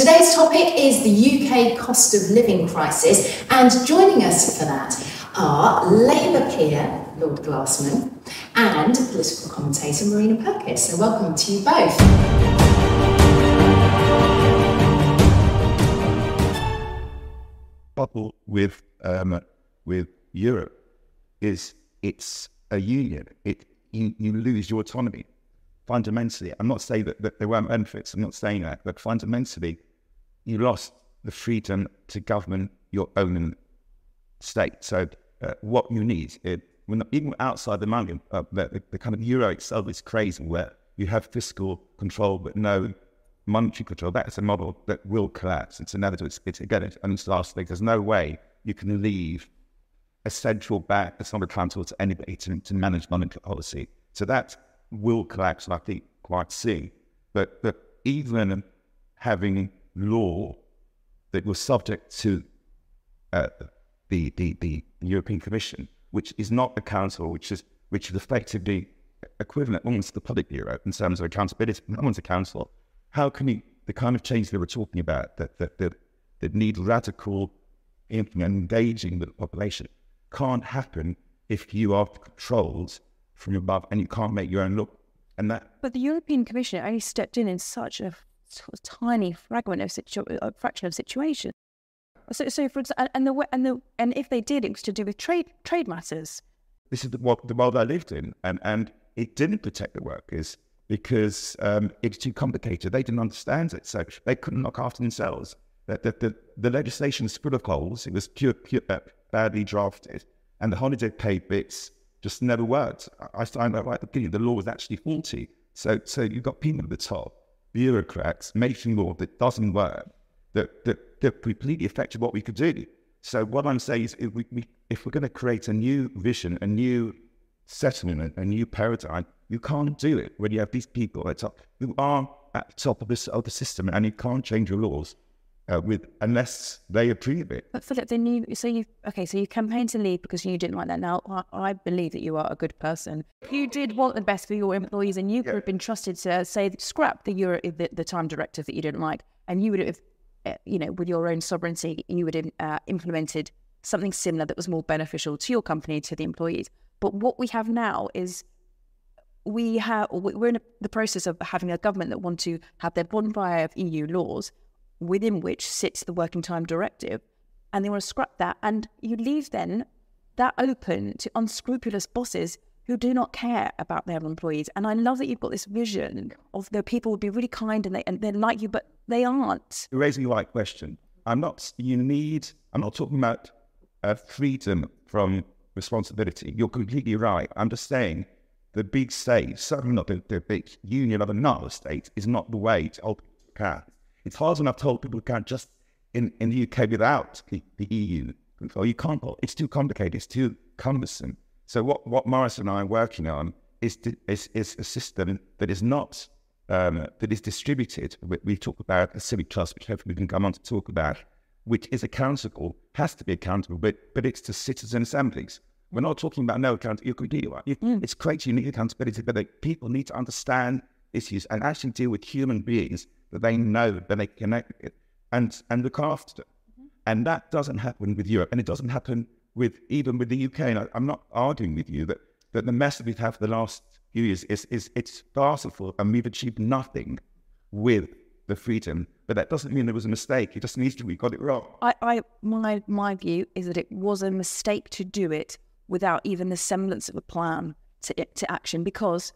Today's topic is the UK cost of living crisis, and joining us for that are Labour peer Lord Glasman and political commentator Marina Purkiss. So, welcome to you both. Trouble with um, with Europe is it's a union. It you, you lose your autonomy fundamentally. I'm not saying that, that there weren't benefits. I'm not saying that, but fundamentally, you lost the freedom to govern your own state. So, uh, what you need, it, when, even outside the money, uh, the, the, kind of euro itself is crazy, where you have fiscal control but no monetary control. That's a model that will collapse. It's inevitable. It's, it's again, it's, thing. There's no way you can leave a central bank that's not accountable to anybody to, to manage monetary policy. So that will collapse, I think, quite soon. But, but even having law that was subject to uh, the, the, the European Commission, which is not the council, which is which is effectively equivalent almost to the Politburo in terms of accountability. No one's a council. How can you, the kind of change that we're talking about that, that, that, that need radical engaging with the population can't happen if you are controlled from above and you can't make your own look. And that. But the European Commission only stepped in in such a sort of tiny fragment of situ- a fraction of situation. So, so for example, and the and the and if they did, it was to do with trade trade matters. This is the, what, the world I lived in, and and it didn't protect the workers because um, it's too complicated. They didn't understand it, so they couldn't look after themselves. The, the, the, the legislation was full of holes. It was pure, pure, uh, badly drafted, and the holiday pay bits just never worked. I found out right at the beginning the law was actually faulty. So, so you've got people at the top, bureaucrats, making law that doesn't work, that, that, that completely affected what we could do. So what I'm saying is if, we, we, if we're going to create a new vision, a new settlement, a new paradigm, you can't do it when you have these people at top who are at the top of, this, of the system and you can't change your laws uh, with unless they approve it. But Phillip, then you so you okay, so you campaigned to leave because you didn't like that. Now I, I, believe that you are a good person. You did want the best for your employees, and you yeah. could have been trusted to say scrap the Euro the, the time directive that you didn't like, and you would have, uh, you know, with your own sovereignty, you would have uh, implemented something similar that was more beneficial to your company to the employees. But what we have now is we have we're in the process of having a government that want to have their bonfire of EU laws within which sits the working time directive, and they want to scrap that. And you leave then that open to unscrupulous bosses who do not care about their employees. And I love that you've got this vision of the people would be really kind and they and they like you, but they aren't. You're raising the right question. I'm not. You need. I'm not talking about uh, freedom from responsibility. You're completely right. I'm just saying the big state, certainly not the, the big union of another state, is not the way to open the it's hard enough to hold people can't just in, in the UK without the, the EU control. You can't, it's too complicated, it's too cumbersome. So what, what Maurice and I are working on is, is, is a system that is not, um, that is distributed. We, we talk about a civic trust, which hopefully we can come on to talk about, which is accountable, has to be accountable, but, but it's to citizen assemblies. We're not talking about no accountability. You're completely right. You, mm. It's great you need accountability, but people need to understand issues and actually deal with human beings that they know that they connect with and, and look after. Mm-hmm. And that doesn't happen with Europe. And it doesn't happen with even with the UK. And I, am not arguing with you that, that the mess that we've had for the last few years is, is it's farcical and we've achieved nothing with the freedom. But that doesn't mean there was a mistake. It just means that we got it wrong. I, I my my view is that it was a mistake to do it without even the semblance of a plan to to action because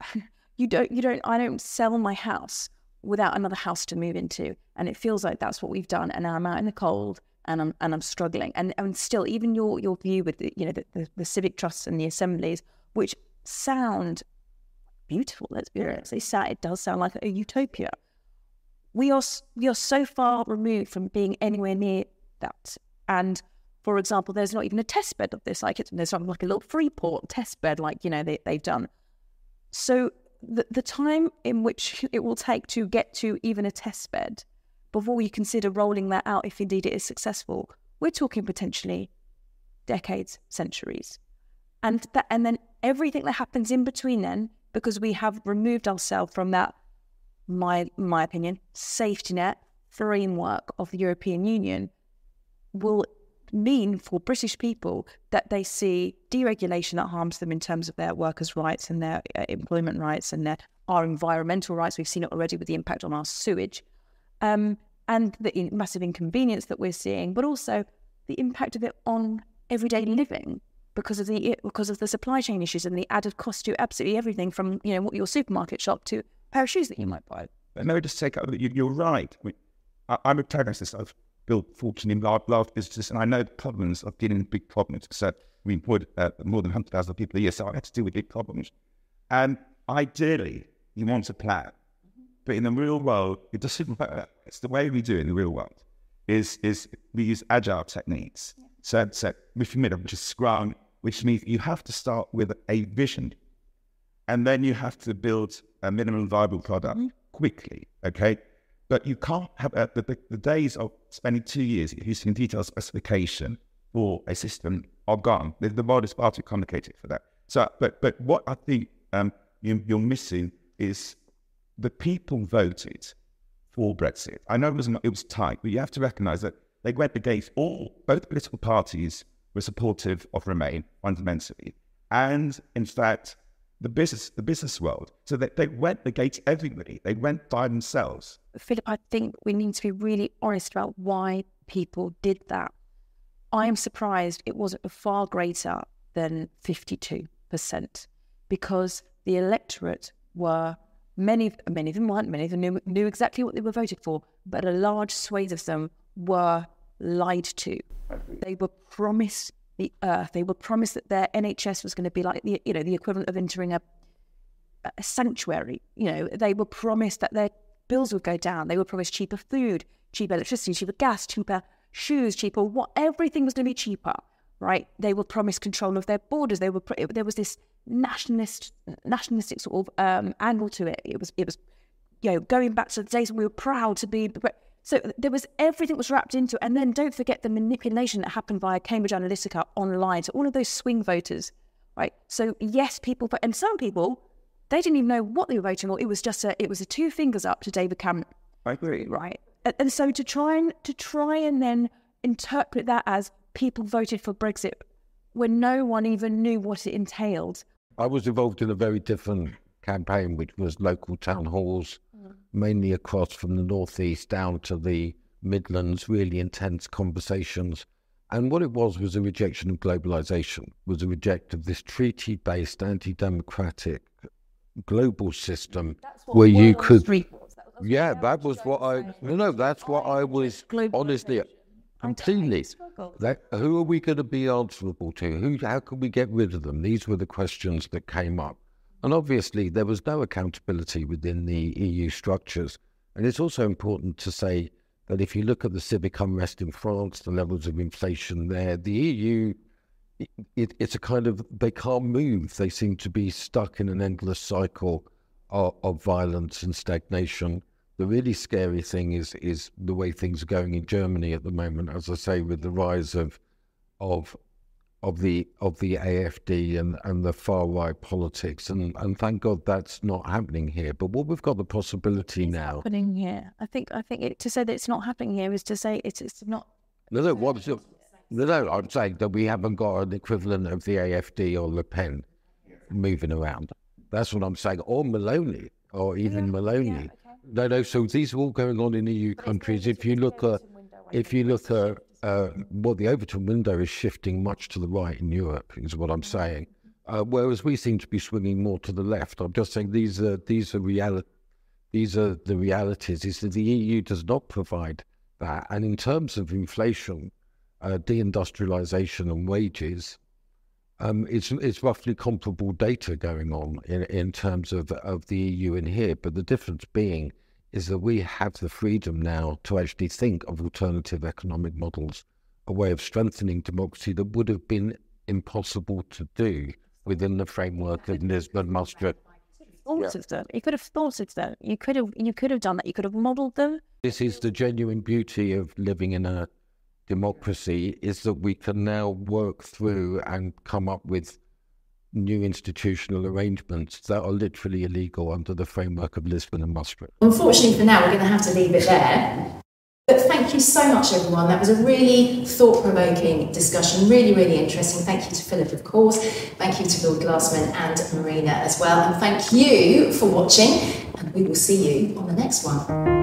you don't you don't I don't sell my house without another house to move into. And it feels like that's what we've done. And now I'm out in the cold and I'm and I'm struggling. And and still, even your your view with the, you know the, the, the civic trusts and the assemblies, which sound beautiful. Let's be honest. Sound it does sound like a utopia. We are we are so far removed from being anywhere near that. And for example, there's not even a test bed of this. Like it's there's not like a little Freeport test bed, like you know they they've done. So the, the time in which it will take to get to even a test bed before you consider rolling that out if indeed it is successful, we're talking potentially decades, centuries. And that and then everything that happens in between then, because we have removed ourselves from that, my my opinion, safety net framework of the European Union will mean for British people that they see deregulation that harms them in terms of their workers' rights and their uh, employment rights and their our environmental rights. We've seen it already with the impact on our sewage um, and the massive inconvenience that we're seeing, but also the impact of it on everyday living because of the because of the supply chain issues and the added cost to absolutely everything from you know your supermarket shop to a pair of shoes that you might buy. But no, just take out. You're right. I am a pragmatist. I've built fortune in large, large businesses, and I know the problems of dealing with big problems. So we employed uh, more than 100,000 people a year, so I had to deal with big problems. And ideally, you want a plan. But in the real world, it doesn't work. It's the way we do it in the real world. Is is we use agile techniques. Yeah. So, so which which is Scrum, which means you have to start with a vision, and then you have to build a minimum viable product mm-hmm. quickly. Okay, but you can't have uh, the, the, days of spending two years using detailed specification for a system are gone. The, the world is far too complicated for that. So, but but what I think um, you, you're missing is the people voted for Brexit. I know it was it was tight, but you have to recognise that they went against all both political parties were supportive of Remain fundamentally, and in fact the business the business world. So they, they went against everybody. They went by themselves. Phillip, I think we need to be really honest about why people did that. I am surprised it wasn't far greater than 52% because the electorate were many many of them weren't many of them knew, knew exactly what they were voted for but a large swathe of them were lied to they were promised the earth. They were promised that their NHS was going to be like the you know the equivalent of entering a, a sanctuary. You know, they were promised that their bills would go down. They would promise cheaper food, cheaper electricity, cheaper gas, cheaper shoes, cheaper what everything was going to be cheaper. Right? They would promise control of their borders. They were there was this nationalist nationalistic sort of um, angle to it. It was it was you know going back to the days when we were proud to be so there was everything was wrapped into it. And then don't forget the manipulation that happened via Cambridge Analytica online. So all of those swing voters, right? So yes, people, and some people, they didn't even know what they were voting for. It was just a, it was a two fingers up to David Cameron. I agree. Right. And, and so to try and to try and then interpret that as people voted for Brexit when no one even knew what it entailed. I was involved in a very different campaign, which was local town halls hmm. mainly across from the northeast down to the Midlands, really intense conversations. And what it was was a rejection of globalization, was a reject of this treaty-based, anti-democratic global system where you could. That yeah, that was what I. No, no, that's what I was honestly completely. That, who are we going to be answerable to? Who? How can we get rid of them? These were the questions that came up. And obviously, there was no accountability within the EU structures. And it's also important to say that if you look at the civic unrest in France, the levels of inflation there, the EU, it, it's a kind of, they can't move. They seem to be stuck in an endless cycle of, of violence and stagnation. The really scary thing is is the way things are going in Germany at the moment, as I say, with the rise of of of the of the AFD and, and the far right politics, and, and thank God that's not happening here. But what we've got the possibility it's now happening here. I think I think it, to say that it's not happening here is to say it's it's not. No, no, what, no. I'm saying that we haven't got an equivalent of the AFD or Le Pen moving around. That's what I'm saying. Or Maloney, or even yeah, Meloni. Yeah, okay. No, no. So these are all going on in EU but countries. If you look at, if you look at uh, well, the Overton window is shifting much to the right in Europe, is what I'm saying. Uh, whereas we seem to be swinging more to the left. I'm just saying these are these are reality. These are the realities. Is that the EU does not provide that, and in terms of inflation, uh, deindustrialization, and wages, um, it's it's roughly comparable data going on in in terms of of the EU in here. But the difference being is that we have the freedom now to actually think of alternative economic models, a way of strengthening democracy that would have been impossible to do within the framework of Lisbon Maastricht. Thought of them. You could have thought of them. You could have. You could have done that. You could have modelled them. This is the genuine beauty of living in a democracy: is that we can now work through and come up with new institutional arrangements that are literally illegal under the framework of Lisbon and Maastricht. Unfortunately, for now, we're going to have to leave it there. But thank you so much, everyone. That was a really thought provoking discussion, really, really interesting. Thank you to Phillip, of course. Thank you to Lord Glasman and Marina as well. And thank you for watching, and we will see you on the next one.